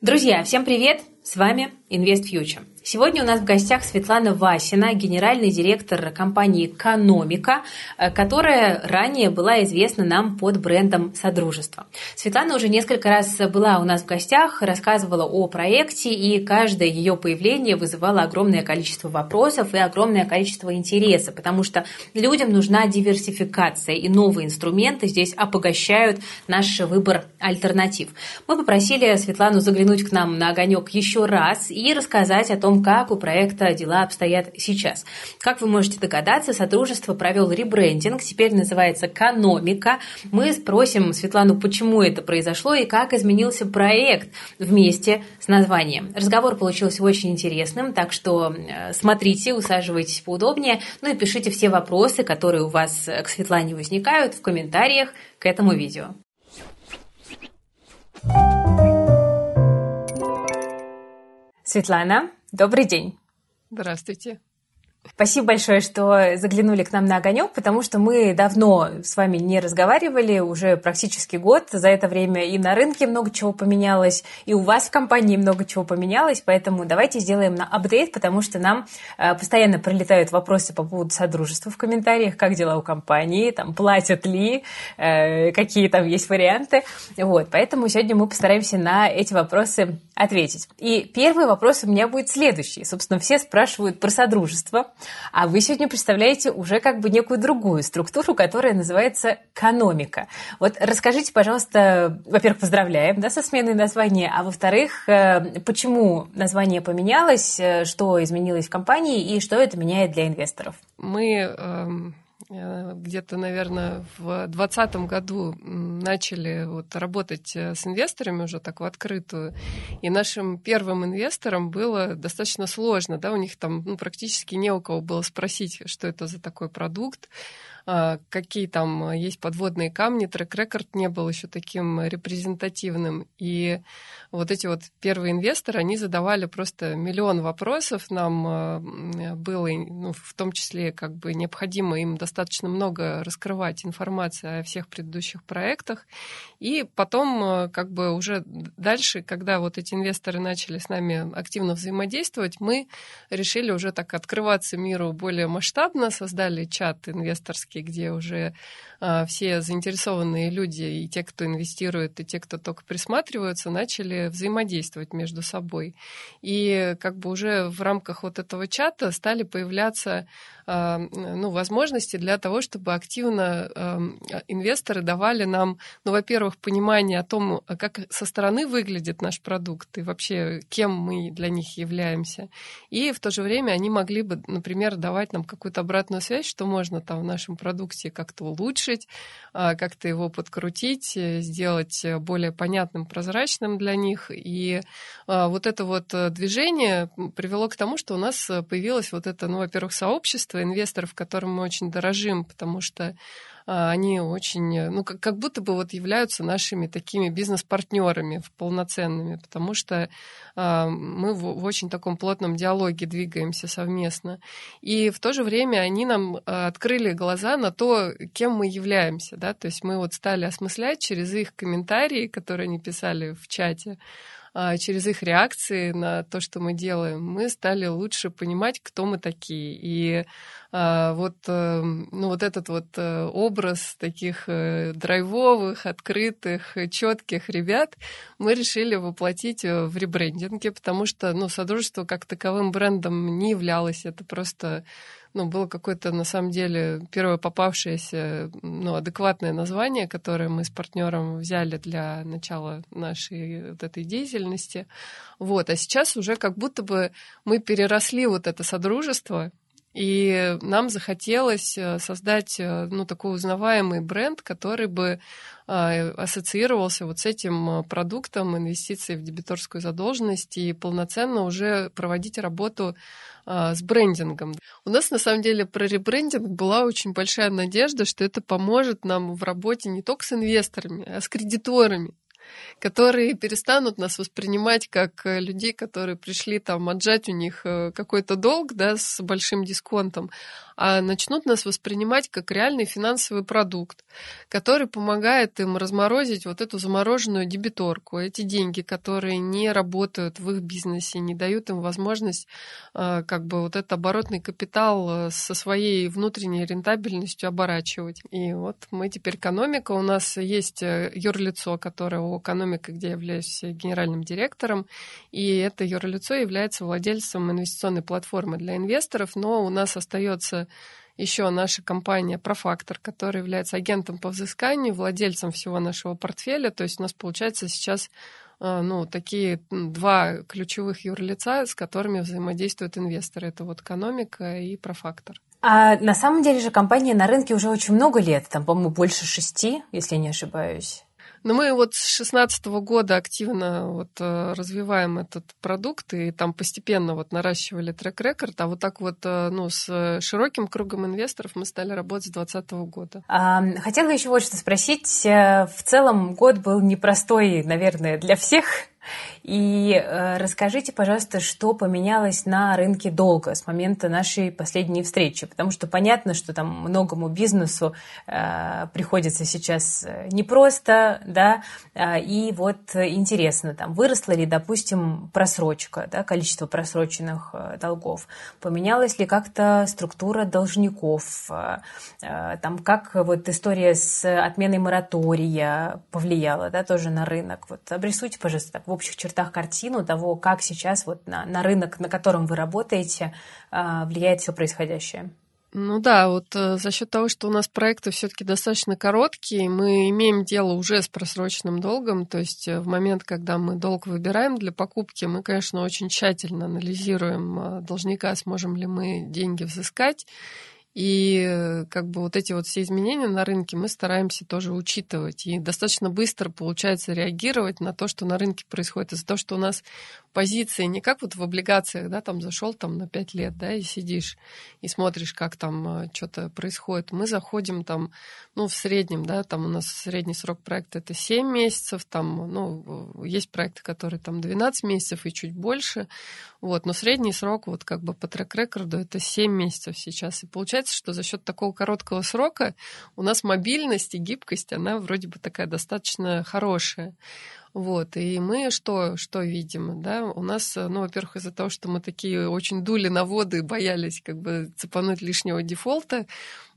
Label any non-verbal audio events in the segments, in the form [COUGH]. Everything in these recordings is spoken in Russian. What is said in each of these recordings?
Друзья, всем привет! С вами Invest Future. Сегодня у нас в гостях Светлана Васина, генеральный директор компании «Экономика», э, которая ранее была известна нам под брендом «Содружество». Светлана уже несколько раз была у нас в гостях, рассказывала о проекте, и каждое ее появление вызывало огромное количество вопросов и огромное количество интереса, потому что людям нужна диверсификация, и новые инструменты здесь обогащают наш выбор альтернатив. Мы попросили Светлану заглянуть к нам на огонек еще раз рассказать о том, как у проекта дела обстоят сейчас. Как вы можете догадаться, Содружество провел ребрендинг, теперь называется «Экономика». Мы спросим Светлану, почему это произошло и как изменился проект вместе с названием. Разговор получился очень интересным, так что э, смотрите, усаживайтесь поудобнее, ну и пишите все вопросы, которые у вас к Светлане возникают в комментариях к этому видео. Светлана, добрый день. Здравствуйте. Спасибо большое, что заглянули к нам на огонек, потому что мы давно с вами не разговаривали, уже практически год. За это время и на рынке много чего поменялось, и у вас в компании много чего поменялось, поэтому давайте сделаем на апдейт, потому что нам э, постоянно прилетают вопросы по поводу содружества в комментариях, как дела у компании, там платят ли, э, какие там есть варианты. Вот, поэтому сегодня мы постараемся на эти вопросы ответить. И первый вопрос у меня будет следующий. Собственно, все спрашивают про содружество. А вы сегодня представляете уже как бы некую другую структуру, которая называется экономика. Вот расскажите, пожалуйста, во-первых, поздравляем да, со сменой названия, а во-вторых, э, почему название поменялось, э, что изменилось в компании и что это меняет для инвесторов? Мы эм, где-то, наверное, в 2020 году начали вот работать э, с инвесторами уже так в открытую. И нашим первым инвесторам было достаточно сложно. Да? У них там ну, практически не у кого было спросить, что это за такой продукт. А, какие там есть подводные камни. Трек-рекорд не был еще таким репрезентативным. И вот эти вот первые инвесторы, они задавали просто миллион вопросов. Нам а, было, ну, в том числе, как бы необходимо им достаточно много раскрывать информации о всех предыдущих проектах. И потом, а, как бы уже дальше, когда вот эти инвесторы начали с нами активно взаимодействовать, мы решили уже так открываться миру более масштабно, создали чат инвесторский площадки, где уже а, все заинтересованные люди, и те, кто инвестирует, и те, кто только присматриваются, начали взаимодействовать между собой. И как бы уже в рамках вот этого чата стали появляться ну, возможности для того, чтобы активно инвесторы давали нам, ну, во-первых, понимание о том, как со стороны выглядит наш продукт и вообще кем мы для них являемся. И в то же время они могли бы, например, давать нам какую-то обратную связь, что можно там в нашем продукте как-то улучшить, а, как-то его подкрутить, э, сделать более понятным, прозрачным для них. И а, вот это вот э, движение привело к тому, что у нас появилось вот это, ну, во-первых, сообщество, инвесторов, которым мы очень дорожим, потому что а, они очень, ну, как, как будто бы вот являются нашими такими бизнес-партнерами полноценными, потому что а, мы в, в очень таком плотном диалоге двигаемся совместно. И в то же время они нам а, открыли глаза на то, кем мы являемся, да, то есть мы вот стали осмыслять через их комментарии, которые они писали в чате, через их реакции на то, что мы делаем, мы стали лучше понимать, кто мы такие. И а, вот, э, ну, вот этот вот э, образ таких э, драйвовых, открытых, четких ребят мы решили воплотить в ребрендинге, потому что ну, Содружество как таковым брендом не являлось. Это просто ну, было какое-то, на самом деле, первое попавшееся, ну, адекватное название, которое мы с партнером взяли для начала нашей вот этой деятельности. Вот. А сейчас уже как будто бы мы переросли вот это содружество, и нам захотелось э, создать э, ну, такой узнаваемый бренд, который бы э, ассоциировался вот с этим продуктом инвестиций в дебиторскую задолженность и полноценно уже проводить работу с брендингом. У нас на самом деле про ребрендинг была очень большая надежда, что это поможет нам в работе не только с инвесторами, а с кредиторами. Которые перестанут нас воспринимать как э, людей, которые пришли там отжать у них э, какой-то долг, да, с большим дисконтом, а начнут нас воспринимать как реальный финансовый продукт, который помогает им разморозить вот эту замороженную дебиторку, эти деньги, которые не работают в их бизнесе, не дают им возможность э, как бы вот этот оборотный капитал со своей внутренней рентабельностью оборачивать. И вот мы теперь экономика, у нас есть юрлицо, которое экономика, где я являюсь генеральным директором, и это юрлицо является владельцем инвестиционной платформы для инвесторов, но у нас остается еще наша компания Профактор, которая является агентом по взысканию, владельцем всего нашего портфеля. То есть у нас получается сейчас э, ну, такие два ключевых юрлица, с которыми взаимодействуют инвесторы. Это вот экономика и профактор. А на самом деле же компания на рынке уже очень много лет, там, по-моему, больше шести, если не ошибаюсь. Но мы вот с 2016 года активно вот э, развиваем этот продукт и там постепенно вот наращивали трек-рекорд, а вот так вот э, ну, с широким кругом инвесторов мы стали работать с 2020 года. А, хотела еще вот что спросить. Э, в целом год был непростой, наверное, для всех и э, расскажите, пожалуйста, что поменялось на рынке долга с момента нашей последней встречи, потому что понятно, что там многому бизнесу э, приходится сейчас э, непросто, да, э, и вот интересно, там выросла ли, допустим, просрочка, да, количество просроченных э, долгов, поменялась ли как-то структура должников, э, э, там как вот история с отменой моратория повлияла, да, тоже на рынок. Вот обрисуйте, пожалуйста, так в общих чертах картину того, как сейчас вот на, на рынок, на котором вы работаете, а, влияет все происходящее. Ну да, вот э, за счет того, что у нас проекты все-таки достаточно короткие, мы имеем дело уже с просроченным долгом, то есть э, в момент, когда мы долг выбираем для покупки, мы, конечно, очень тщательно анализируем э, должника, сможем ли мы деньги взыскать, и э, как бы вот эти вот все изменения на рынке мы стараемся тоже учитывать. И достаточно быстро получается реагировать на то, что на рынке происходит. Из-за того, что у нас позиции не как вот в облигациях, да, там зашел там на 5 лет, да, и сидишь и смотришь, как там э, что-то происходит. Мы заходим там, ну, в среднем, да, там у нас средний срок проекта это 7 месяцев, там, ну, есть проекты, которые там 12 месяцев и чуть больше, вот, но средний срок вот как бы по трек-рекорду это 7 месяцев сейчас. И получается, что за счет такого короткого срока у нас мобильность и гибкость, она вроде бы такая достаточно хорошая. Вот, и мы что, что видим, да, у нас, ну, во-первых, из-за того, что мы такие очень дули на воды, боялись как бы цепануть лишнего дефолта,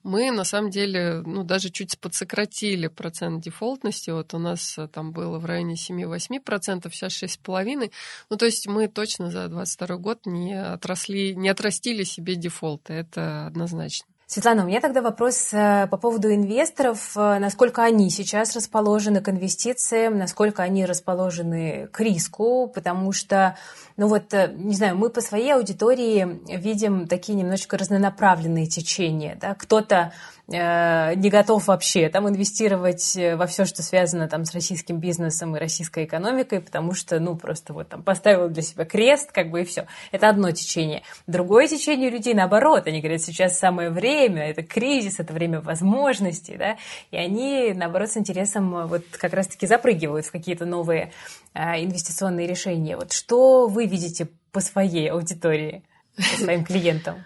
мы на самом деле, ну, даже чуть подсократили процент дефолтности. Вот у нас э, там было в районе 7-8%, сейчас 6,5%. Ну, то есть мы точно за 2022 год не отросли, не отрастили себе дефолты, это однозначно. Светлана, у меня тогда вопрос э, по поводу инвесторов. Э, насколько они сейчас расположены к инвестициям, насколько они расположены к риску, потому что, ну вот, э, не знаю, мы по своей аудитории видим такие немножечко разнонаправленные течения. Да? Кто-то не готов вообще там инвестировать во все, что связано там с российским бизнесом и российской экономикой, потому что, ну, просто вот там поставил для себя крест, как бы и все. Это одно течение. Другое течение людей, наоборот, они говорят, сейчас самое время, это кризис, это время возможностей, да, и они, наоборот, с интересом э, вот как раз-таки запрыгивают в какие-то новые инвестиционные решения. Вот что вы видите по своей аудитории, по своим клиентам?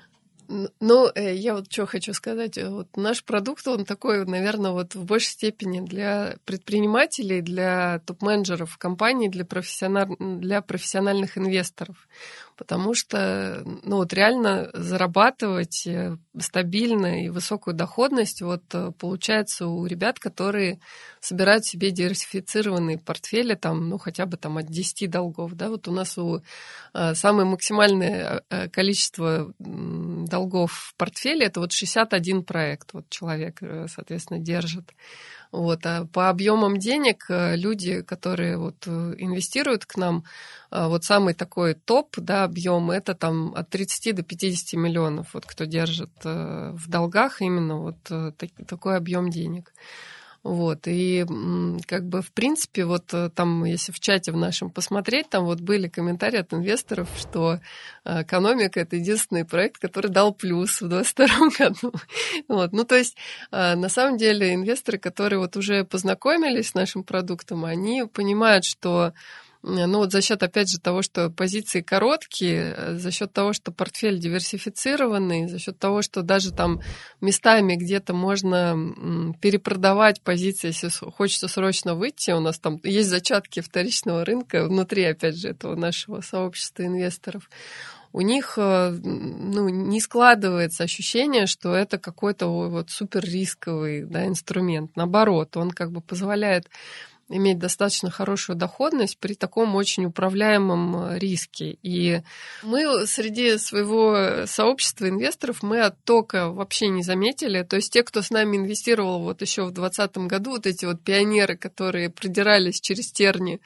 Ну, э, я вот что хочу сказать. Э, вот наш продукт, он такой, наверное, вот в большей степени для предпринимателей, для топ-менеджеров компаний, для, профессиональ... для профессиональных инвесторов потому что, ну вот реально зарабатывать э, стабильно и высокую доходность вот э, получается у ребят, которые собирают себе диверсифицированные портфели, там, ну хотя бы там от 10 долгов, да, вот у нас у э, самое максимальное количество долгов в портфеле это вот 61 проект, вот человек, соответственно, держит. Вот. А по объемам денег э, люди, которые вот э, инвестируют к нам, э, вот самый такой топ да, объем это там от 30 до 50 миллионов, вот кто держит в долгах именно вот такой объем денег. Вот, и как бы, в принципе, вот э, там, если в чате в нашем посмотреть, там вот были комментарии от инвесторов, что э, экономика — это единственный проект, который дал плюс в 2022 [LAUGHS] году. Вот, ну, то есть, э, на самом деле, инвесторы, которые вот уже познакомились с нашим продуктом, они понимают, что ну вот за счет, опять же, того, что позиции короткие, э, за счет того, что портфель диверсифицированный, за счет того, что даже там местами где-то можно перепродавать позиции, если хочется срочно выйти, у нас там есть зачатки вторичного рынка внутри, опять же, этого нашего сообщества инвесторов, у них э, ну, не складывается ощущение, что это какой-то вот супер рисковый да, инструмент. Наоборот, он как бы позволяет иметь достаточно хорошую доходность при таком очень управляемом э, риске. И мы среди своего сообщества инвесторов мы оттока вообще не заметили. То есть те, кто с нами инвестировал вот еще в 2020 году, вот эти вот пионеры, которые продирались через терни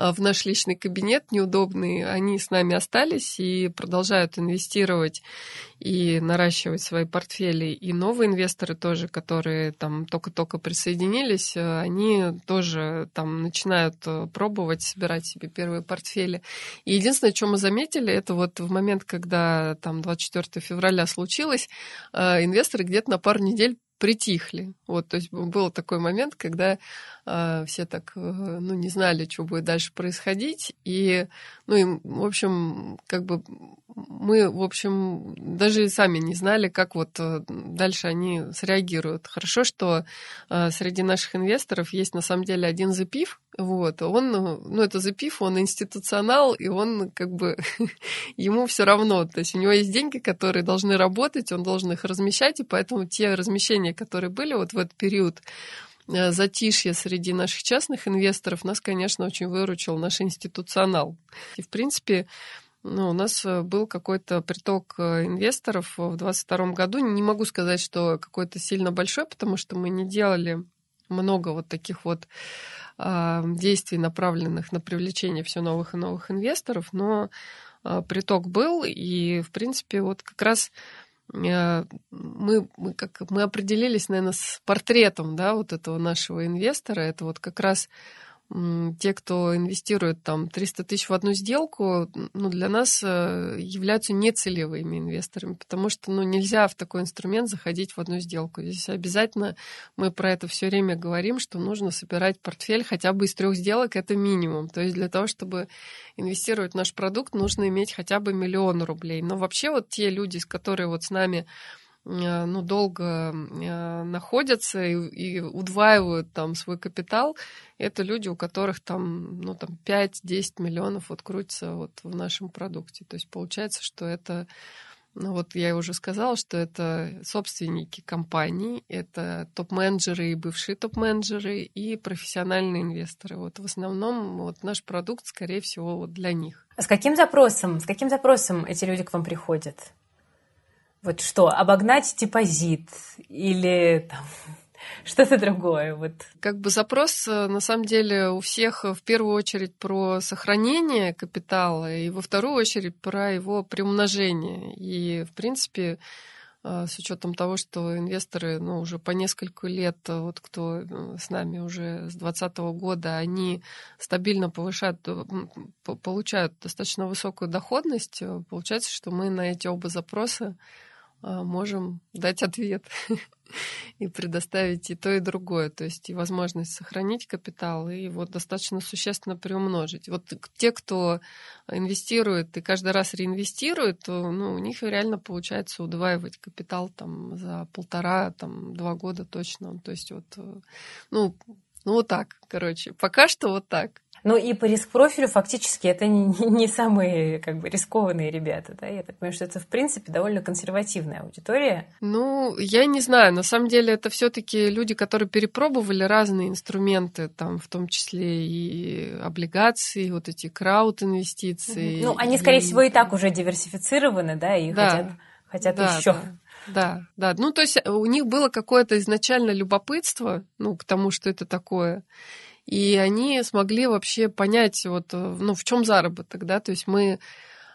в наш личный кабинет неудобные, они с нами остались и продолжают инвестировать и наращивать свои портфели. И новые инвесторы тоже, которые там только-только присоединились, э, они тоже там начинают э, пробовать собирать себе первые портфели. И единственное, что мы заметили, это вот в момент, когда там 24 февраля случилось, э, инвесторы где-то на пару недель притихли. Вот, то есть был такой момент, когда э, все так, э, ну, не знали, что будет дальше происходить, и, ну, и, в общем, как бы мы, в общем, даже сами не знали, как вот э, дальше они среагируют. Хорошо, что э, среди наших инвесторов есть на самом деле один запив, вот, он, ну, это запив, он институционал, и он как бы, [LAUGHS] ему все равно, то есть у него есть деньги, которые должны работать, он должен их размещать, и поэтому те размещения, которые были вот в этот период, э, затишье среди наших частных инвесторов нас, конечно, очень выручил наш институционал. И, в принципе, ну, у нас э, был какой-то приток э, инвесторов в 2022 году. Не могу сказать, что какой-то сильно большой, потому что мы не делали много вот таких вот э, действий, направленных на привлечение все новых и новых инвесторов, но э, приток был, и, в принципе, вот как раз э, мы, мы, как, мы определились, наверное, с портретом да, вот этого нашего инвестора. Это вот как раз те, кто инвестирует там 300 тысяч в одну сделку, ну, для нас э, являются нецелевыми инвесторами, потому что ну, нельзя в такой инструмент заходить в одну сделку. Здесь обязательно мы про это все время говорим, что нужно собирать портфель хотя бы из трех сделок, это минимум. То есть для того, чтобы инвестировать в наш продукт, нужно иметь хотя бы миллион рублей. Но вообще вот те люди, которые вот с нами ну, долго э, находятся и, и удваивают там свой капитал, это люди, у которых там, ну, там 5-10 миллионов вот крутится вот в нашем продукте. То есть получается, что это ну вот я уже сказала, что это собственники компаний, это топ-менеджеры и бывшие топ-менеджеры и профессиональные инвесторы. Вот в основном вот наш продукт, скорее всего, вот для них. А с каким запросом, с каким запросом эти люди к вам приходят? Вот что, обогнать депозит или там, [LAUGHS] что-то другое. Вот. Как бы запрос, э, на самом деле, у всех в первую очередь про сохранение капитала и во вторую очередь про его приумножение. И, в принципе, э, с учетом того, что инвесторы ну, уже по несколько лет, э, вот кто с нами уже с 2020 года, они стабильно повышают, получают достаточно высокую доходность, получается, что мы на эти оба запроса можем дать ответ [LAUGHS] и предоставить и то, и другое. То есть и возможность сохранить капитал, и его достаточно существенно приумножить. Вот те, кто инвестирует и каждый раз реинвестирует, то ну, у них реально получается удваивать капитал там, за полтора, там, два года точно. То есть вот, э, ну, ну вот так, короче. Пока что вот так. Ну и по риск-профилю фактически это не, не самые как бы рискованные ребята, да? Я так понимаю, что это в принципе довольно консервативная аудитория. Ну, я не знаю. На самом деле это все таки люди, которые перепробовали разные инструменты, там в том числе и облигации, вот эти крауд-инвестиции. Ну, они, скорее и... всего, и так уже диверсифицированы, да, и да. хотят, хотят да, еще. Да. Да, да. Ну, то есть у них было какое-то изначально любопытство, ну, к тому, что это такое и они смогли вообще понять, вот, э, ну, в чем заработок, да, то есть мы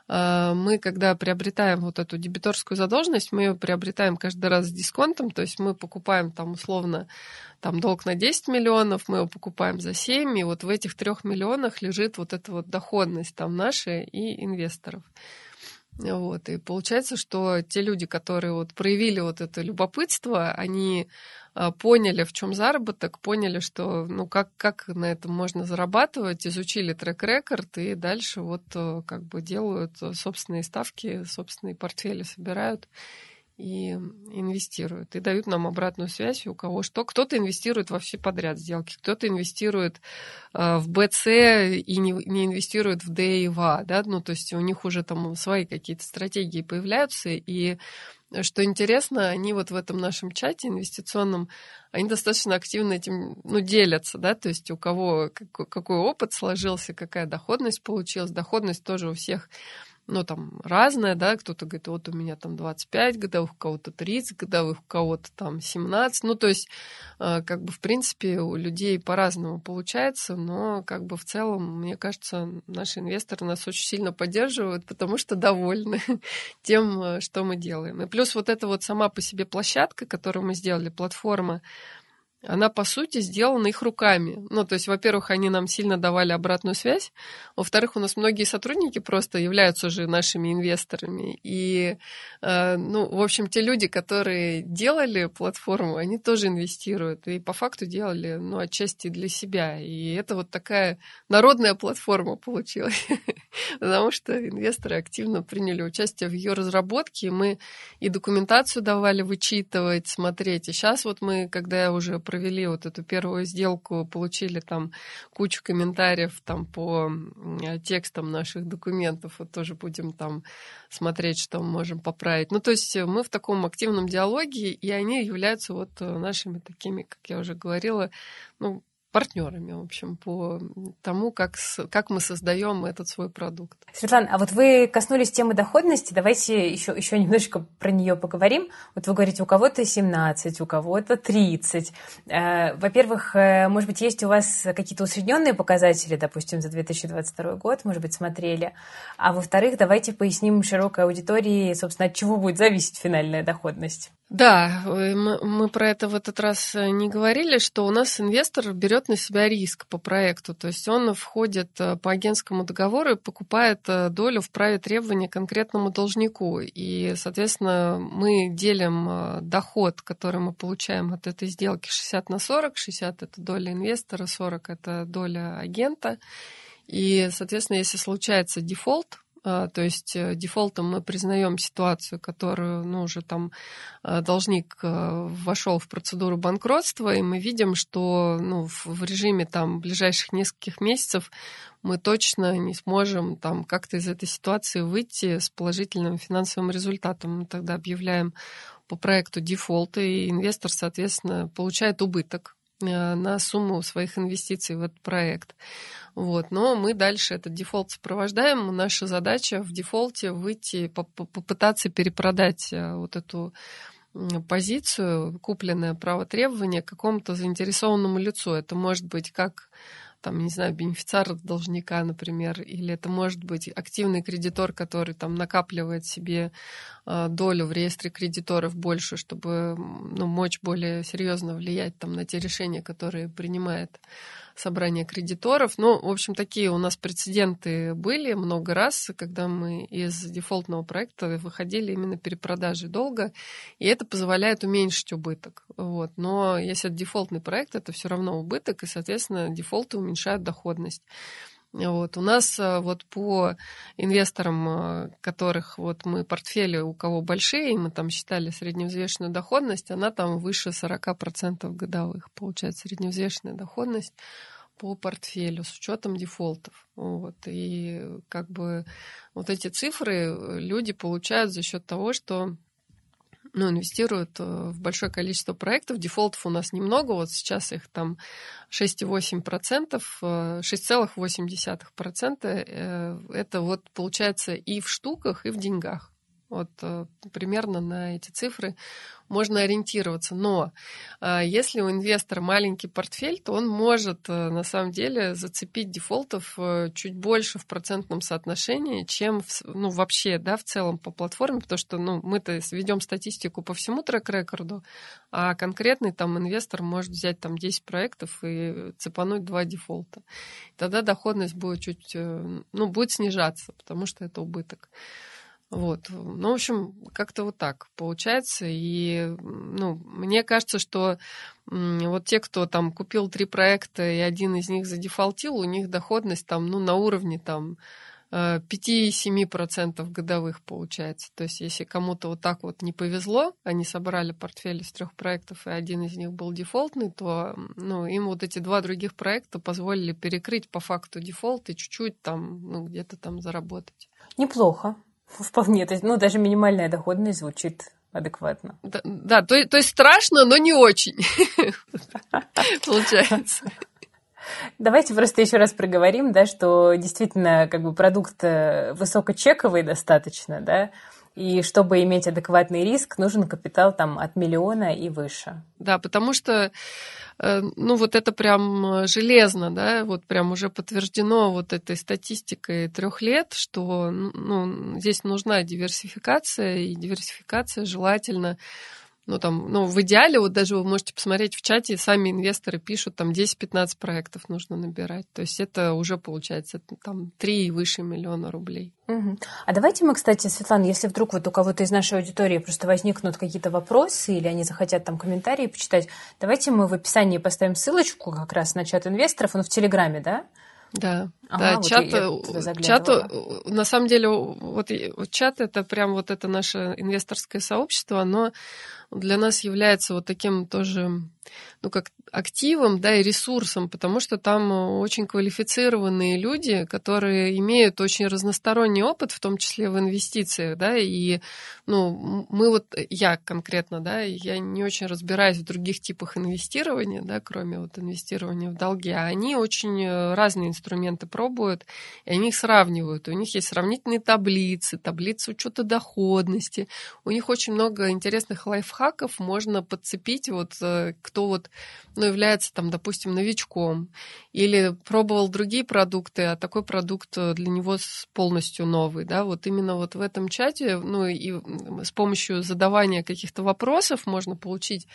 а, мы, когда приобретаем вот эту дебиторскую задолженность, мы ее приобретаем каждый раз с дисконтом, то есть мы покупаем там условно там долг на 10 миллионов, мы его покупаем за 7, и вот в этих трех миллионах лежит вот эта вот доходность там наша и инвесторов. Вот. И получается, что те люди, которые вот проявили вот это любопытство, они а, поняли, в чем заработок, поняли, что ну как, как на этом можно зарабатывать, изучили трек-рекорд и дальше вот э, как бы делают собственные ставки, собственные портфели собирают и инвестируют. И дают нам обратную связь, у кого что. Кто-то инвестирует во все подряд сделки, кто-то инвестирует э, в БЦ и не, не инвестирует в Д и в А. Да? Ну, то есть у них уже там свои какие-то стратегии появляются, и что интересно, они вот в этом нашем чате инвестиционном, они достаточно активно этим ну, делятся, да, то есть у кого какой опыт сложился, какая доходность получилась. Доходность тоже у всех ну, там, разное, да, кто-то говорит, вот у меня там 25 годовых, у кого-то 30 годовых, у кого-то там 17, ну, то есть, э, как бы, в принципе, у людей по-разному получается, но, как бы, в целом, мне кажется, наши инвесторы нас очень сильно поддерживают, потому что довольны [LAUGHS] тем, э, что мы делаем. И плюс вот эта вот сама по себе площадка, которую мы сделали, платформа, она, по сути, сделана их руками. Ну, то есть, во-первых, они нам сильно давали обратную связь. Во-вторых, у нас многие сотрудники просто являются уже нашими инвесторами. И, э, ну, в общем, те люди, которые делали платформу, они тоже инвестируют. И по факту делали, ну, отчасти для себя. И это вот такая народная платформа получилась. [LAUGHS] Потому что инвесторы активно приняли участие в ее разработке. Мы и документацию давали вычитывать, смотреть. И сейчас вот мы, когда уже провели вот эту первую сделку, получили там кучу комментариев там по текстам наших документов, вот тоже будем там смотреть, что мы можем поправить. Ну, то есть мы в таком активном диалоге, и они являются вот нашими такими, как я уже говорила, ну, партнерами, в общем, по тому, как, как мы создаем этот свой продукт. Светлана, а вот вы коснулись темы доходности, давайте еще, еще немножечко про нее поговорим. Вот вы говорите, у кого-то 17, у кого-то 30. Э, во-первых, э, может быть, есть у вас какие-то усредненные показатели, допустим, за 2022 год, может быть, смотрели. А во-вторых, давайте поясним широкой аудитории, собственно, от чего будет зависеть финальная доходность. Да, э, мы, про это в этот раз э, не говорили, что у нас инвестор берет на себя риск по проекту. То есть он входит э, по агентскому договору и покупает долю в праве требования конкретному должнику. И, соответственно, мы делим доход, который мы получаем от этой сделки 60 на 40. 60 это доля инвестора, 40 это доля агента. И, соответственно, если случается дефолт, то есть э, дефолтом мы признаем ситуацию, которую ну, уже там э, должник э, вошел в процедуру банкротства, и мы видим, что ну, в режиме там ближайших нескольких месяцев мы точно не сможем там как-то из этой ситуации выйти с положительным финансовым результатом. Мы тогда объявляем по проекту дефолт, и инвестор, соответственно, получает убыток на сумму своих инвестиций в этот проект. Вот. Но мы дальше этот дефолт сопровождаем. Наша задача в дефолте выйти, попытаться перепродать э, вот эту позицию, купленное право требования какому-то заинтересованному лицу. Это может быть как там, не знаю, бенефициар должника, например, или это может быть активный кредитор, который там накапливает себе э, долю в реестре кредиторов больше, чтобы ну, мочь более серьезно влиять там, на те решения, которые принимает собрание кредиторов. Ну, в общем, такие у нас прецеденты были много раз, когда мы из дефолтного проекта выходили именно перепродажи долга, и это позволяет уменьшить убыток. Вот. Но если это дефолтный проект, это все равно убыток, и, соответственно, дефолты уменьшают доходность. Вот. У нас э, вот по инвесторам, э, которых вот мы портфели, у кого большие, мы там считали средневзвешенную доходность, она там выше 40% годовых. Получается средневзвешенная доходность по портфелю с учетом дефолтов. Вот. И как бы вот эти цифры э, люди получают за счет того, что ну, инвестируют э, в большое количество проектов. Дефолтов у нас немного, вот сейчас их там 6,8%, 6,8%. Э, это вот получается и в штуках, и в деньгах. Вот э, примерно на эти цифры можно ориентироваться. Но э, если у инвестора маленький портфель, то он может э, на самом деле зацепить дефолтов чуть больше в процентном соотношении, чем в, ну, вообще да, в целом по платформе, потому что ну, мы-то ведем статистику по всему трек-рекорду, а конкретный там инвестор может взять там 10 проектов и цепануть два дефолта. Тогда доходность будет чуть, ну, будет снижаться, потому что это убыток. Вот. Ну, в общем, как-то вот так получается. И, ну, мне кажется, что вот те, кто там купил три проекта, и один из них задефолтил, у них доходность там, ну, на уровне там 5-7% э, годовых получается. То есть, если кому-то вот так вот не повезло, они собрали портфель из трех проектов, и один из них был дефолтный, то ну, им вот эти два других проекта позволили перекрыть по факту дефолт и чуть-чуть там, ну, где-то там заработать. Неплохо. Вполне. То есть, ну, даже минимальная доходность звучит адекватно. Да, да то, то есть страшно, но не очень. [LAUGHS] Получается. Давайте просто еще раз проговорим, да, что действительно как бы продукт э, высокочековый достаточно, да, и чтобы иметь адекватный риск, нужен капитал там от миллиона и выше. Да, потому что Э, ну вот это прям э, железно, да, вот прям уже подтверждено вот этой статистикой трех лет, что ну, здесь нужна диверсификация, и диверсификация желательно ну, там, ну, в идеале, вот даже вы можете посмотреть в чате, сами инвесторы пишут, там 10-15 проектов нужно набирать. То есть это уже получается там 3 и выше миллиона рублей. Угу. А давайте мы, кстати, Светлана, если вдруг вот у кого-то из нашей аудитории просто возникнут какие-то вопросы или они захотят там комментарии почитать, давайте мы в описании поставим ссылочку как раз на чат инвесторов, он в Телеграме, да? Да, ага, да, вот чат, э, чат, э, на самом деле, вот, вот чат это прям вот это наше инвесторское сообщество, оно для нас является вот таким тоже, ну, как активом, да, и ресурсом, потому что там очень квалифицированные люди, которые имеют очень разносторонний опыт, в том числе в инвестициях, да, и, ну, мы вот, я конкретно, да, я не очень разбираюсь в других типах инвестирования, да, кроме вот инвестирования в долги, а они очень разные инструменты пробуют, и они их сравнивают. У них есть сравнительные таблицы, таблицы учета доходности, у них очень много интересных лайфхаков можно подцепить, вот э, кто вот ну, является там, допустим, новичком, или пробовал другие продукты, а такой продукт э, для него полностью новый, да, вот именно вот в этом чате, ну, и с помощью задавания каких-то вопросов можно получить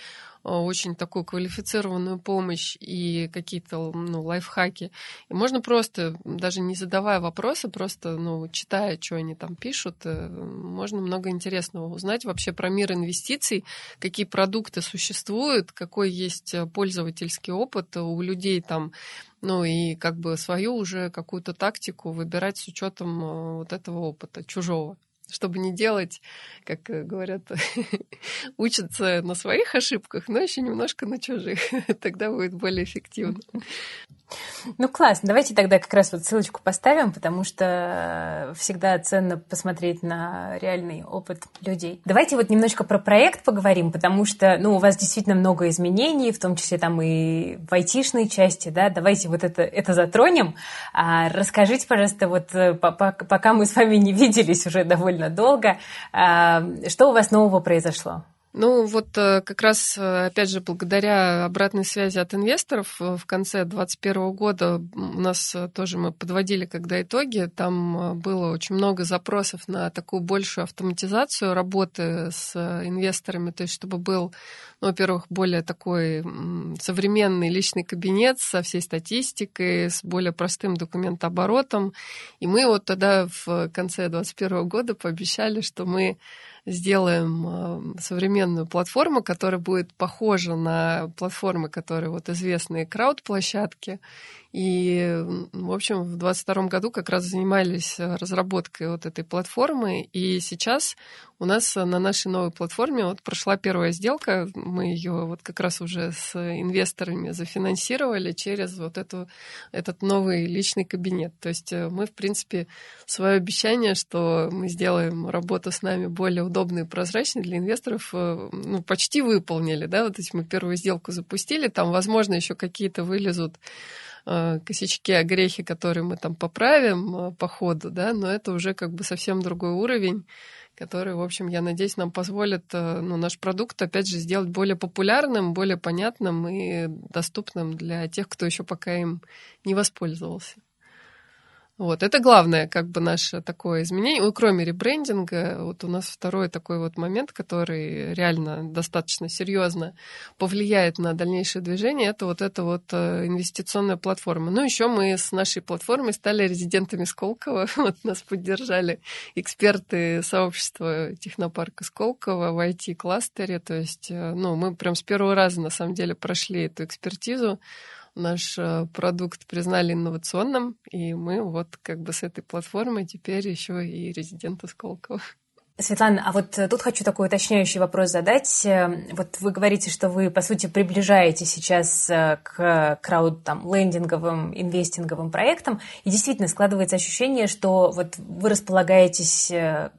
очень такую квалифицированную помощь и какие-то ну, лайфхаки. И можно просто, даже не задавая вопросы, просто ну, читая, что они там пишут, э, можно много интересного узнать вообще про мир инвестиций, какие продукты существуют, какой есть э, пользовательский опыт у людей там, ну и как бы свою уже какую-то тактику выбирать с учетом вот этого опыта чужого чтобы не делать, как э, говорят, [LAUGHS] учатся на своих ошибках, но еще немножко на чужих. [LAUGHS] Тогда будет более эффективно. Ну, классно. Давайте тогда как раз вот ссылочку поставим, потому что всегда ценно посмотреть на реальный опыт людей. Давайте вот немножко про проект поговорим, потому что, ну, у вас действительно много изменений, в том числе там и в айтишной части, да. Давайте вот это, это затронем. А расскажите, пожалуйста, вот э, пока мы с вами не виделись уже довольно долго, а, что у вас нового произошло? Ну, вот э, как раз, э, опять же, благодаря обратной связи от инвесторов э, в конце 2021 года у нас тоже мы подводили когда итоги, там было очень много запросов на такую большую автоматизацию работы с инвесторами, то есть чтобы был, ну, во-первых, более такой современный личный кабинет со всей статистикой, с более простым документооборотом. И мы вот тогда в конце 2021 года пообещали, что мы сделаем э, современную платформу, которая будет похожа на платформы, которые вот известные крауд-площадки, и, в общем, в 2022 году как раз занимались э, разработкой вот этой платформы. И сейчас у нас на нашей новой платформе вот прошла первая сделка. Мы ее вот как раз уже с инвесторами зафинансировали через вот эту, этот новый личный кабинет. То есть э, мы, в принципе, свое обещание, что мы сделаем работу с нами более удобной и прозрачной для инвесторов, э, ну, почти выполнили. Да? Вот эти мы первую сделку запустили. Там, возможно, еще какие-то вылезут э, косячки, огрехи, которые мы там поправим э, по ходу, да, но это уже как бы совсем другой уровень, который, в общем, я надеюсь, нам позволит э, ну, наш продукт, опять же, сделать более популярным, более понятным и доступным для тех, кто еще пока им не воспользовался. Вот, это главное, как бы, наше такое изменение. Ну, кроме ребрендинга, вот у нас второй такой вот момент, который реально достаточно серьезно повлияет на дальнейшее движение, это вот эта вот э, инвестиционная платформа. Ну, еще мы с нашей платформой стали резидентами Сколково. [LAUGHS] Вот нас поддержали эксперты сообщества технопарка Сколково в IT-кластере. То есть, э, ну, мы прям с первого раза, на самом деле, прошли эту экспертизу наш э, продукт признали инновационным, и мы вот как бы с этой платформой теперь еще и резиденты Сколково. Светлана, а вот э, тут хочу такой уточняющий вопрос задать. Э, вот вы говорите, что вы, по сути, приближаете сейчас к крауд, там, инвестинговым проектам, и действительно складывается ощущение, что вот вы располагаетесь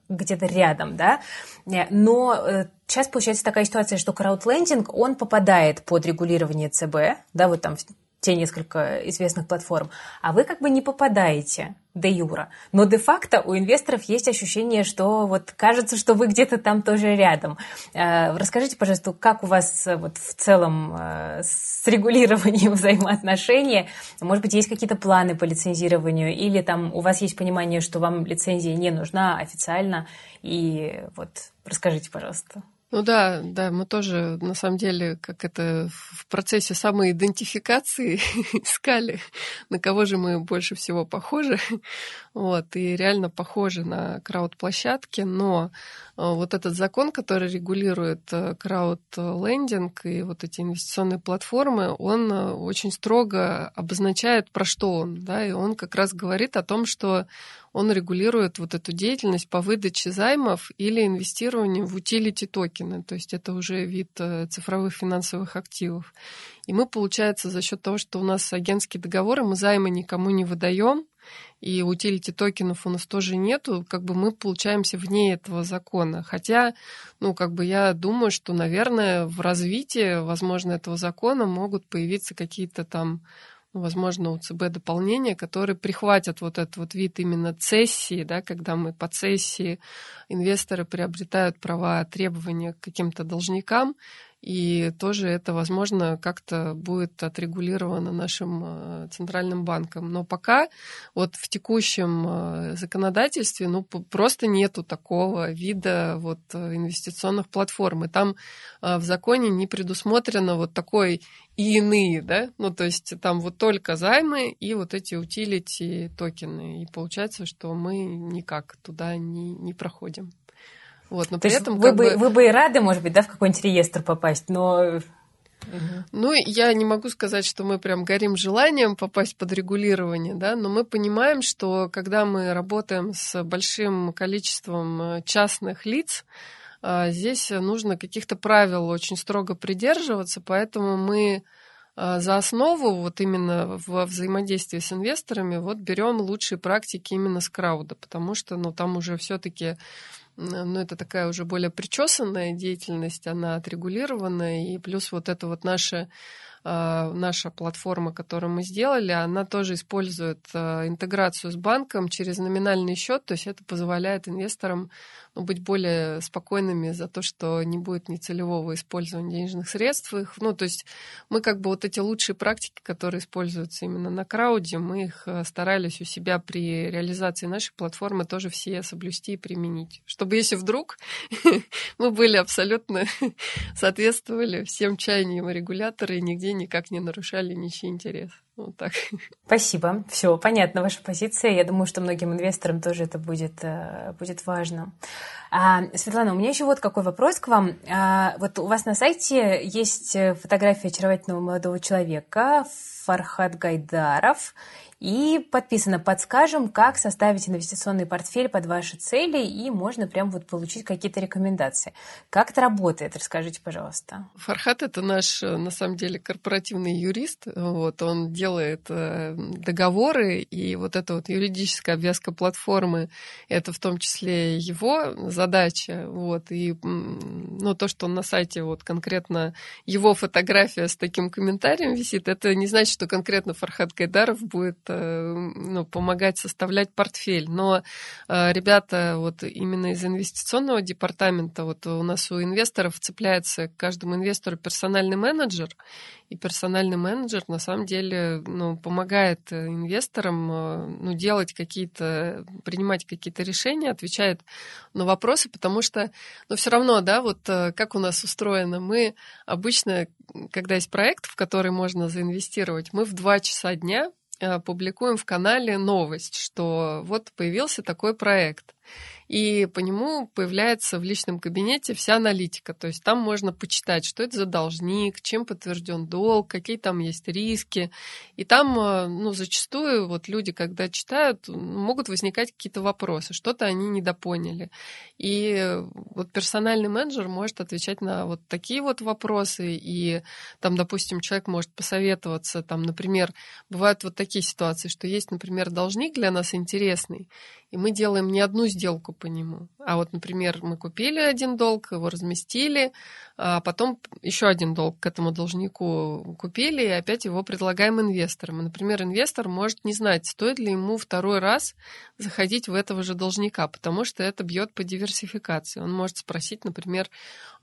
где-то рядом, да, но сейчас получается такая ситуация, что краудлендинг, он попадает под регулирование ЦБ, да, вот там те несколько известных платформ, а вы как бы не попадаете де юра. Но де-факто у инвесторов есть ощущение, что вот кажется, что вы где-то там тоже рядом. Э, расскажите, пожалуйста, как у вас э, вот в целом э, с регулированием [LAUGHS] взаимоотношений? Может быть, есть какие-то планы по лицензированию или там у вас есть понимание, что вам лицензия не нужна официально? И вот расскажите, пожалуйста. Ну да, да, мы тоже, на самом деле, как это в процессе самоидентификации [LAUGHS] искали, на кого же мы больше всего похожи. Вот, и реально похожи на крауд-площадки, но вот этот закон, который регулирует э, крауд-лендинг и вот эти инвестиционные платформы, он э, очень строго обозначает, про что он, да, и он как раз говорит о том, что он регулирует вот эту деятельность по выдаче займов или инвестированию в утилити токены, то есть это уже вид цифровых финансовых активов. И мы, получается, за счет того, что у нас агентские договоры, мы займы никому не выдаем, и утилити токенов у нас тоже нету, как бы мы получаемся вне этого закона. Хотя, ну, как бы я думаю, что, наверное, в развитии, возможно, этого закона могут появиться какие-то там ну, возможно, у ЦБ дополнения, которые прихватят вот этот вот вид именно цессии, да, когда мы по цессии инвесторы приобретают права требования к каким-то должникам, и тоже это, возможно, как-то будет отрегулировано нашим э, центральным банком. Но пока вот в текущем э, законодательстве ну, просто нету такого вида вот э, инвестиционных платформ. И там в законе не предусмотрено вот такой и иные, да, ну то есть там вот только займы и вот эти утилити токены. И получается, что мы никак туда не, не проходим. Вот, но То при этом вы, бы, бы... вы бы и рады, может быть, да, в какой-нибудь реестр попасть, но ну, я не могу сказать, что мы прям горим желанием попасть под регулирование, да, но мы понимаем, что когда мы работаем с большим количеством э, частных лиц, э, здесь нужно каких-то правил очень строго придерживаться, поэтому мы э, за основу вот именно во взаимодействии с инвесторами вот берем лучшие практики именно с крауда, потому что ну, там уже все-таки ну, это такая уже более причесанная деятельность, она отрегулированная, и плюс вот это вот наше а, наша платформа, которую мы сделали, она тоже использует а, интеграцию с банком через номинальный счет, то есть это позволяет инвесторам ну, быть более спокойными за то, что не будет нецелевого использования денежных средств. Их, ну, то есть мы как бы вот эти лучшие практики, которые используются именно на крауде, мы их а, старались у себя при реализации нашей платформы тоже все соблюсти и применить. Чтобы если вдруг [LAUGHS] мы были абсолютно [LAUGHS] соответствовали всем чаяниям регулятора и нигде никак не нарушали ничьи интересы. Вот так. [LAUGHS] Спасибо. Все, понятна ваша позиция. Я думаю, что многим инвесторам тоже это будет, э, будет важно. А, Светлана, у меня еще вот какой вопрос к вам. А, вот у вас на сайте есть фотография очаровательного молодого человека Фархат Гайдаров. И подписано «Подскажем, как составить инвестиционный портфель под ваши цели», и можно прям вот получить какие-то рекомендации. Как это работает? Расскажите, пожалуйста. Фархат — это наш, на самом деле, корпоративный юрист. Вот, он делает э, договоры, и вот эта вот юридическая обвязка платформы — это в том числе его задача. Вот, и ну, то, что он на сайте вот конкретно его фотография с таким комментарием висит, это не значит, что конкретно Фархад Гайдаров будет э, ну, помогать составлять портфель. Но э, ребята вот именно из инвестиционного департамента, вот у нас у инвесторов цепляется к каждому инвестору персональный менеджер, и персональный менеджер на самом деле ну, помогает инвесторам э, ну, делать какие-то, принимать какие-то решения, отвечает на вопросы, потому что, ну, все равно, да, вот как у нас устроено, мы обычно, когда есть проект, в который можно заинвестировать, мы в два часа дня э, публикуем в канале новость, что вот появился такой проект и по нему появляется в личном кабинете вся аналитика. То есть там можно почитать, что это за должник, чем подтвержден долг, какие там есть риски. И там, э, ну, зачастую вот люди, когда читают, могут возникать какие-то вопросы, что-то они недопоняли. И вот персональный менеджер может отвечать на вот такие вот вопросы, и там, допустим, человек может посоветоваться, там, например, бывают вот такие ситуации, что есть, например, должник для нас интересный, и мы делаем не одну сделку по нему. А вот, например, мы купили один долг, его разместили, а потом еще один долг к этому должнику купили, и опять его предлагаем инвесторам. И, например, инвестор может не знать, стоит ли ему второй раз заходить в этого же должника, потому что это бьет по диверсификации. Он может спросить, например,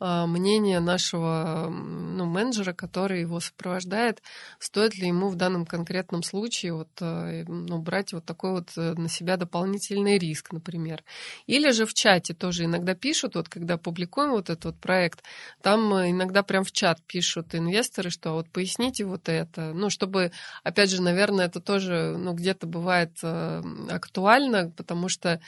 а, мнение нашего ну, менеджера, который его сопровождает, стоит ли ему в данном конкретном случае вот, э, ну, брать вот такой вот э, на себя дополнительный риск, например. Или же в чате тоже иногда пишут, вот когда публикуем вот этот вот проект, там э, иногда прям в чат пишут инвесторы, что вот поясните вот это, ну, чтобы, опять же, наверное, это тоже, ну, где-то бывает актуально, потому что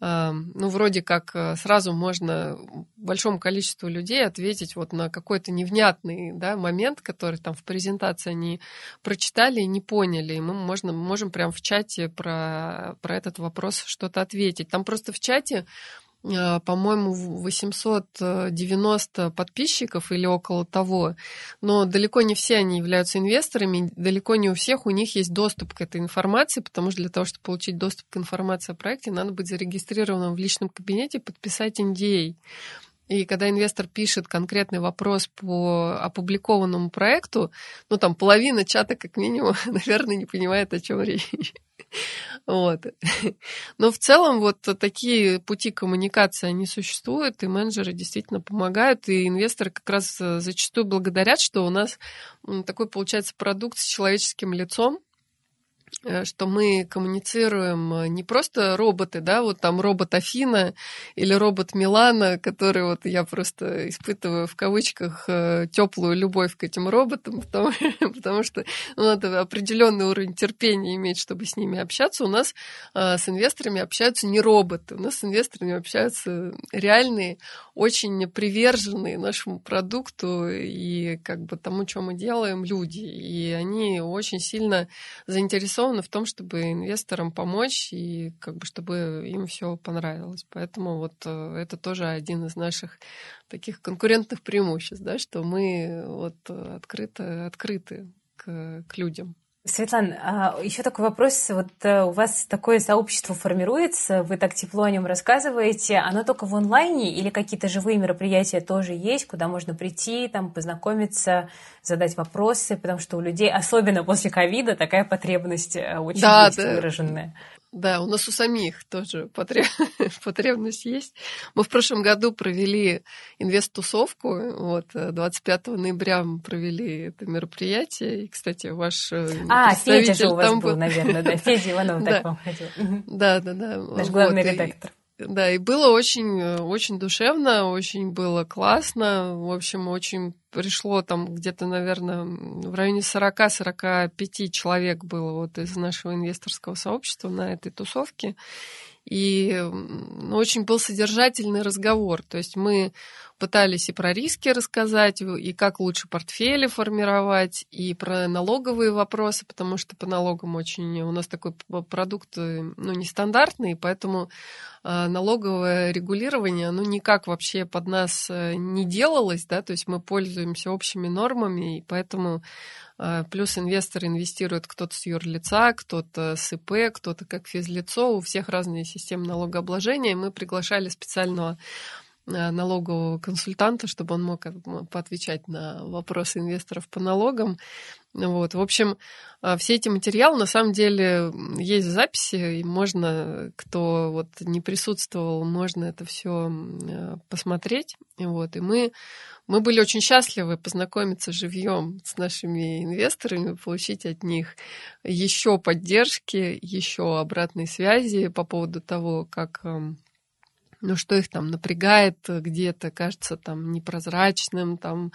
ну, вроде как э, сразу можно большому количеству людей ответить вот на какой-то невнятный да, момент, который там в презентации они прочитали и не поняли. И мы можно, можем прям в чате про, про этот вопрос что-то ответить. Там просто в чате по-моему, 890 подписчиков или около того, но далеко не все они являются инвесторами, далеко не у всех у них есть доступ к этой информации, потому что для того, чтобы получить доступ к информации о проекте, надо быть зарегистрированным в личном кабинете, подписать NDA. И когда инвестор пишет конкретный вопрос по опубликованному проекту, ну там половина чата как минимум, [LAUGHS] наверное, не понимает, о чем речь. Вот. Но в целом вот такие пути коммуникации, они существуют, и менеджеры действительно помогают, и инвесторы как раз зачастую благодарят, что у нас такой получается продукт с человеческим лицом, Э, что мы коммуницируем э, не просто роботы, да, вот там робот Афина или робот Милана, который вот я просто испытываю в кавычках э, теплую любовь к этим роботам, [LAUGHS] потому, потому что ну, надо определенный уровень терпения иметь, чтобы с ними общаться. У нас с инвесторами общаются не роботы, у нас с инвесторами общаются реальные, очень приверженные нашему продукту и как бы тому, что мы делаем, люди. И они очень сильно заинтересованы заинтересованы в том, чтобы инвесторам помочь и как бы чтобы им все понравилось. Поэтому вот э, это тоже один из наших таких конкурентных преимуществ, да, что мы вот открыто, открыты к, к людям. Светлана, а еще такой вопрос. Вот э, у вас такое сообщество формируется, вы так тепло о нем рассказываете. Оно только в онлайне или какие-то живые мероприятия тоже есть, куда можно прийти, там, познакомиться, задать вопросы? Потому что у людей, особенно после ковида, такая потребность э, очень да, есть да. выраженная. Да, у нас у самих тоже потреб... [LAUGHS] потребность есть. Мы в прошлом году провели инвест-тусовку. Вот, 25 ноября мы провели это мероприятие. И, кстати, ваш э, А, Федя же у вас был, был, наверное, да. Федя Иванов [LAUGHS] так вам ходил. Да, да, да. Наш главный редактор. Да, и было очень, очень душевно, очень было классно. В общем, очень пришло там где-то, наверное, в районе 40-45 человек было вот из нашего инвесторского сообщества на этой тусовке. И очень был содержательный разговор. То есть мы пытались и про риски рассказать, и как лучше портфели формировать, и про налоговые вопросы, потому что по налогам очень у нас такой продукт ну, нестандартный, поэтому а, налоговое регулирование, оно никак вообще под нас э, не делалось, да, то есть мы пользуемся общими нормами, и поэтому плюс инвесторы инвестируют кто-то с юрлица, кто-то с ИП, кто-то как физлицо, у всех разные системы налогообложения, мы приглашали специального а, налогового консультанта, чтобы он мог поотвечать на вопросы инвесторов по налогам. Вот. В общем, а, все эти материалы на самом деле есть в записи, и можно, кто вот не присутствовал, можно это все посмотреть. Вот. И мы, мы были очень счастливы познакомиться живьем с нашими инвесторами, получить от них еще поддержки, еще обратной связи по поводу того, как ну, что их там напрягает где-то, кажется там непрозрачным, там,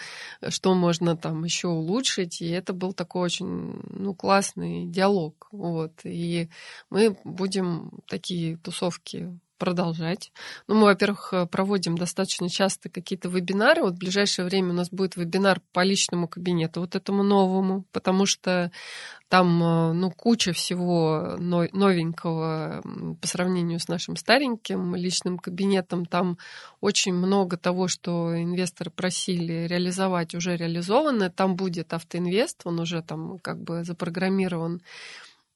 что можно там еще улучшить. И это был такой очень, ну, классный диалог. Вот. И мы будем такие тусовки продолжать. Ну, мы, во-первых, проводим достаточно часто какие-то вебинары. Вот в ближайшее время у нас будет вебинар по личному кабинету, вот этому новому, потому что там, э, ну, куча всего новенького по сравнению с нашим стареньким личным кабинетом. Там очень много того, что инвесторы просили реализовать, уже реализовано. Там будет автоинвест, он уже там как бы запрограммирован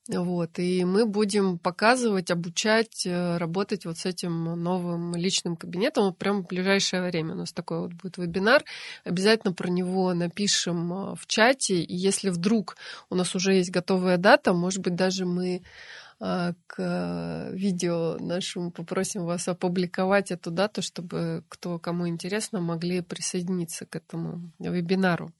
вот, и мы будем показывать, обучать, э, работать вот с этим новым личным кабинетом прямо в ближайшее время. У нас такой вот будет вебинар. Обязательно про него напишем э, в чате. И если вдруг у нас уже есть готовая дата, может быть, даже мы к видео нашему попросим вас опубликовать эту дату, чтобы кто кому интересно могли присоединиться к этому вебинару.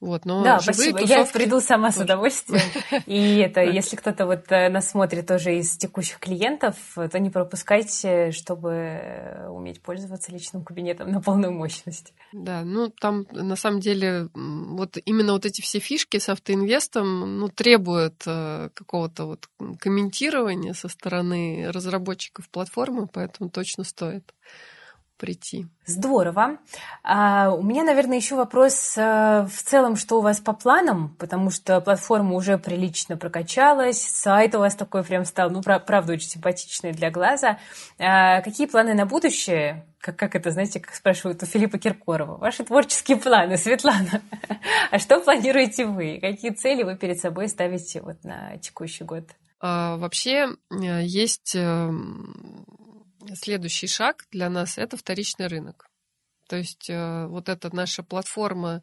Вот, но да, спасибо. Тусовки... Я приду сама тоже. с удовольствием. [LAUGHS] И это, если кто-то вот э, нас смотрит тоже из текущих клиентов, то не пропускайте, чтобы уметь пользоваться личным кабинетом на полную мощность. Да, ну там на самом деле вот именно вот эти все фишки с автоинвестом ну, требуют э, какого-то вот комментирования комментирование со стороны разработчиков платформы, поэтому точно стоит прийти. Здорово. А, у меня, наверное, еще вопрос а, в целом, что у вас по планам, потому что платформа уже прилично прокачалась, сайт у вас такой прям стал, ну, правда, очень симпатичный для глаза. А, какие планы на будущее? Как, как это, знаете, как спрашивают у Филиппа Киркорова. Ваши творческие планы, [LAUGHS] Светлана. А что планируете вы? Какие цели вы перед собой ставите вот на текущий год? А, вообще э, есть эм, следующий шаг для нас – это вторичный рынок. То есть э, вот эта наша платформа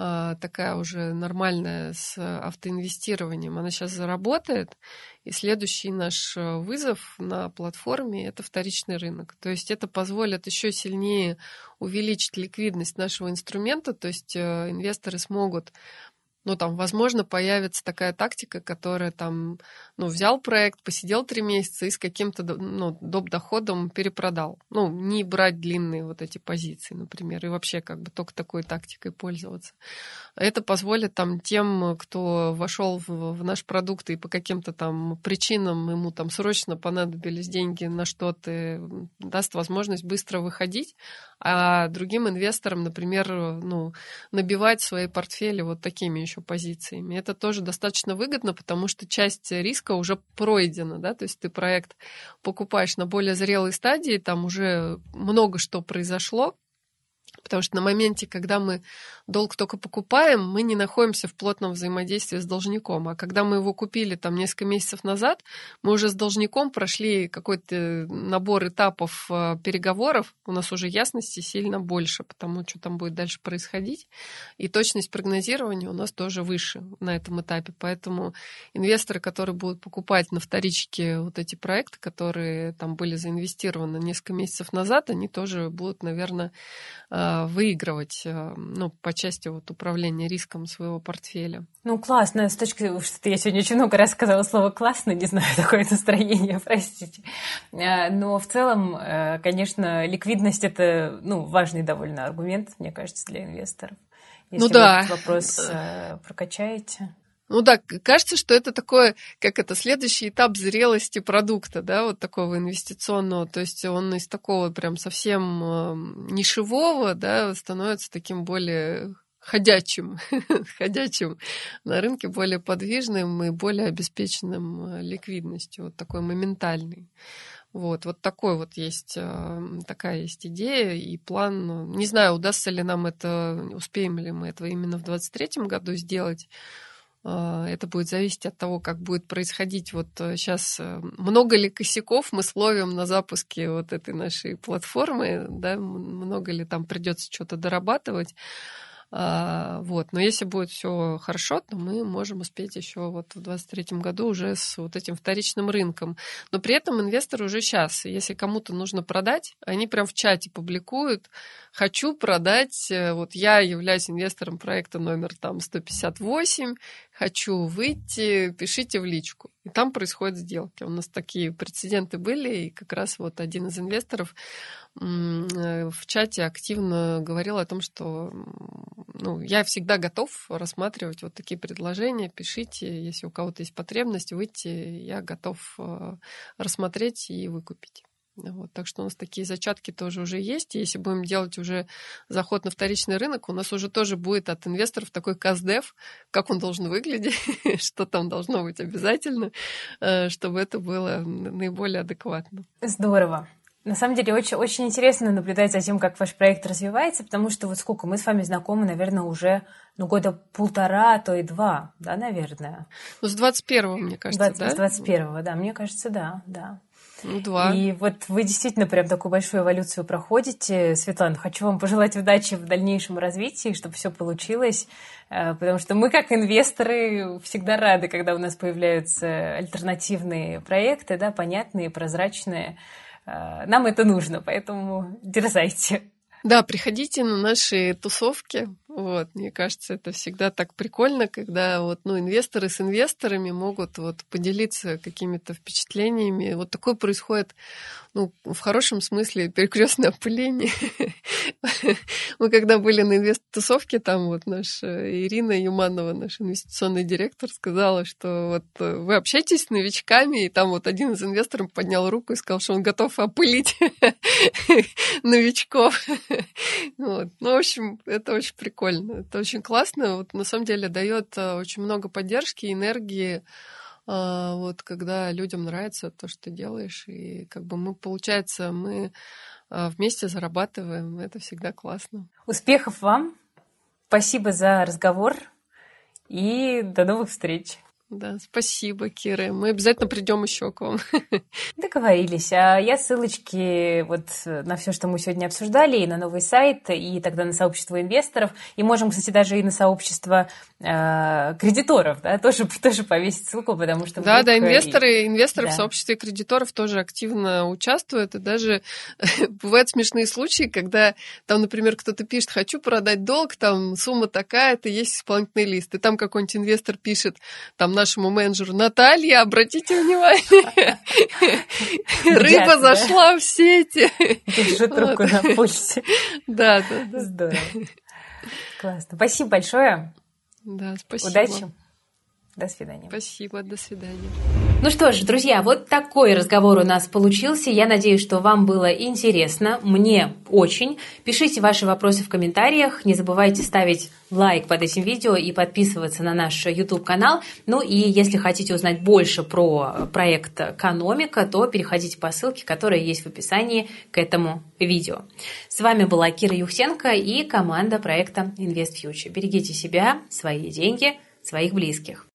а, такая уже нормальная с автоинвестированием, она сейчас заработает, и следующий наш э, вызов на платформе – это вторичный рынок. То есть это позволит еще сильнее увеличить ликвидность нашего инструмента, то есть инвесторы смогут ну, там, возможно, появится такая тактика, которая там, ну, взял проект, посидел три месяца и с каким-то, ну, доп. доходом перепродал. Ну, не брать длинные вот эти позиции, например, и вообще как бы только такой тактикой пользоваться. Это позволит там тем, кто вошел в, в наш продукт и по каким-то там причинам ему там срочно понадобились деньги на что-то, даст возможность быстро выходить, а другим инвесторам, например, ну, набивать свои портфели вот такими еще позициями. Это тоже достаточно выгодно, потому что часть риска уже пройдена, да, то есть ты проект покупаешь на более зрелой стадии, там уже много что произошло, Потому что на моменте, когда мы долг только покупаем, мы не находимся в плотном взаимодействии с должником. А когда мы его купили там несколько месяцев назад, мы уже с должником прошли какой-то набор этапов э, переговоров. У нас уже ясности сильно больше, потому что там будет дальше происходить. И точность прогнозирования у нас тоже выше на этом этапе. Поэтому инвесторы, которые будут покупать на вторичке вот эти проекты, которые там были заинвестированы несколько месяцев назад, они тоже будут, наверное, Э, выигрывать э, ну, по части вот управления риском своего портфеля. Ну, классно. С точки что я сегодня очень много раз сказала слово «классно», не знаю, [LAUGHS] такое настроение, [LAUGHS] простите. Э, но в целом, конечно, ликвидность – это ну, важный довольно аргумент, мне кажется, для инвесторов. Если ну да. вопрос прокачаете. Ну да, кажется, что это такое, как это, следующий этап зрелости продукта, да, вот такого инвестиционного. То есть он из такого прям совсем эм, нишевого, да, становится таким более ходячим, [LAUGHS] ходячим на рынке, более подвижным и более обеспеченным э, ликвидностью, вот такой моментальный. Вот, вот такой вот есть, э, такая есть идея и план. Не знаю, удастся ли нам это, успеем ли мы этого именно в 2023 году сделать. Э, это будет зависеть от того, как будет происходить вот сейчас. Много ли косяков мы словим на запуске вот этой нашей платформы, да, много ли там придется что-то дорабатывать. А, вот. Но если будет все хорошо, то мы можем успеть еще вот в 2023 году уже с вот этим вторичным рынком. Но при этом инвесторы уже сейчас, если кому-то нужно продать, они прям в чате публикуют, хочу продать, э, вот я являюсь инвестором проекта номер там 158, хочу выйти, пишите в личку. И там происходят сделки. У нас такие прецеденты были, и как раз вот один из инвесторов э, в чате активно говорил о том, что ну, я всегда готов рассматривать вот такие предложения, пишите, если у кого-то есть потребность выйти, я готов э, рассмотреть и выкупить. Вот, так что у нас такие зачатки тоже уже есть. И если будем делать уже заход на вторичный рынок, у нас уже тоже будет от инвесторов такой каздев, как он должен выглядеть, [LAUGHS] что там должно быть обязательно, э, чтобы это было наиболее адекватно. Здорово. На самом деле очень, очень интересно наблюдать за тем, как ваш проект развивается, потому что вот сколько мы с вами знакомы, наверное, уже ну, года полтора, а то и два, да, наверное. Ну, с 21-го, мне кажется, 20, да? С 21-го, да, мне кажется, да, да. Ну, два. И вот вы действительно прям такую большую эволюцию проходите. Светлана, хочу вам пожелать удачи в дальнейшем развитии, чтобы все получилось, э, потому что мы, как инвесторы, всегда рады, когда у нас появляются альтернативные проекты, да, понятные, прозрачные. Э, нам это нужно, поэтому дерзайте. Да, приходите на наши тусовки. Вот, мне кажется, это всегда так прикольно, когда вот, ну, инвесторы с инвесторами могут вот поделиться какими-то впечатлениями. Вот такое происходит, ну, в хорошем смысле перекрестное опыление. [LAUGHS] Мы когда были на инвест-тусовке, там вот наша Ирина Юманова, наш инвестиционный директор, сказала, что вот э, вы общаетесь с новичками, и там вот один из инвесторов поднял руку и сказал, что он готов опылить [LAUGHS] новичков. [LAUGHS] Вот. Ну, в общем, это очень прикольно. Это очень классно. Вот на самом деле дает э, очень много поддержки, энергии. А, вот когда людям нравится то, что ты делаешь, и как бы мы, получается, мы а, вместе зарабатываем. Это всегда классно. Успехов вам! Спасибо за разговор и до новых встреч! Да, спасибо, Кира. Мы обязательно придем еще к вам. [LAUGHS] Договорились. А я ссылочки вот на все, что мы сегодня обсуждали, и на новый сайт, и тогда на сообщество инвесторов, и можем, кстати, даже и на сообщество э, кредиторов, да, тоже, [LAUGHS] тоже повесить ссылку, потому что... Да, да, инвесторы, инвесторы да. в сообществе кредиторов тоже активно участвуют, и даже [LAUGHS] бывают смешные случаи, когда там, например, кто-то пишет, хочу продать долг, там сумма такая-то, есть исполнительный лист, и там какой-нибудь инвестор пишет, там нашему менеджеру, Наталья, обратите внимание, [LAUGHS] рыба зашла в сети. Держит руку на пульсе. Да, да, да. Здорово. Классно. Спасибо большое. Да, спасибо. Удачи. До свидания. Спасибо, до свидания. Ну что ж, друзья, вот такой разговор у нас получился. Я надеюсь, что вам было интересно. Мне очень. Пишите ваши вопросы в комментариях. Не забывайте ставить лайк под этим видео и подписываться на наш YouTube-канал. Ну и если хотите узнать больше про проект «Экономика», то переходите по ссылке, которая есть в описании к этому видео. С вами была Кира Юхсенко и команда проекта Invest Future. Берегите себя, свои деньги, своих близких.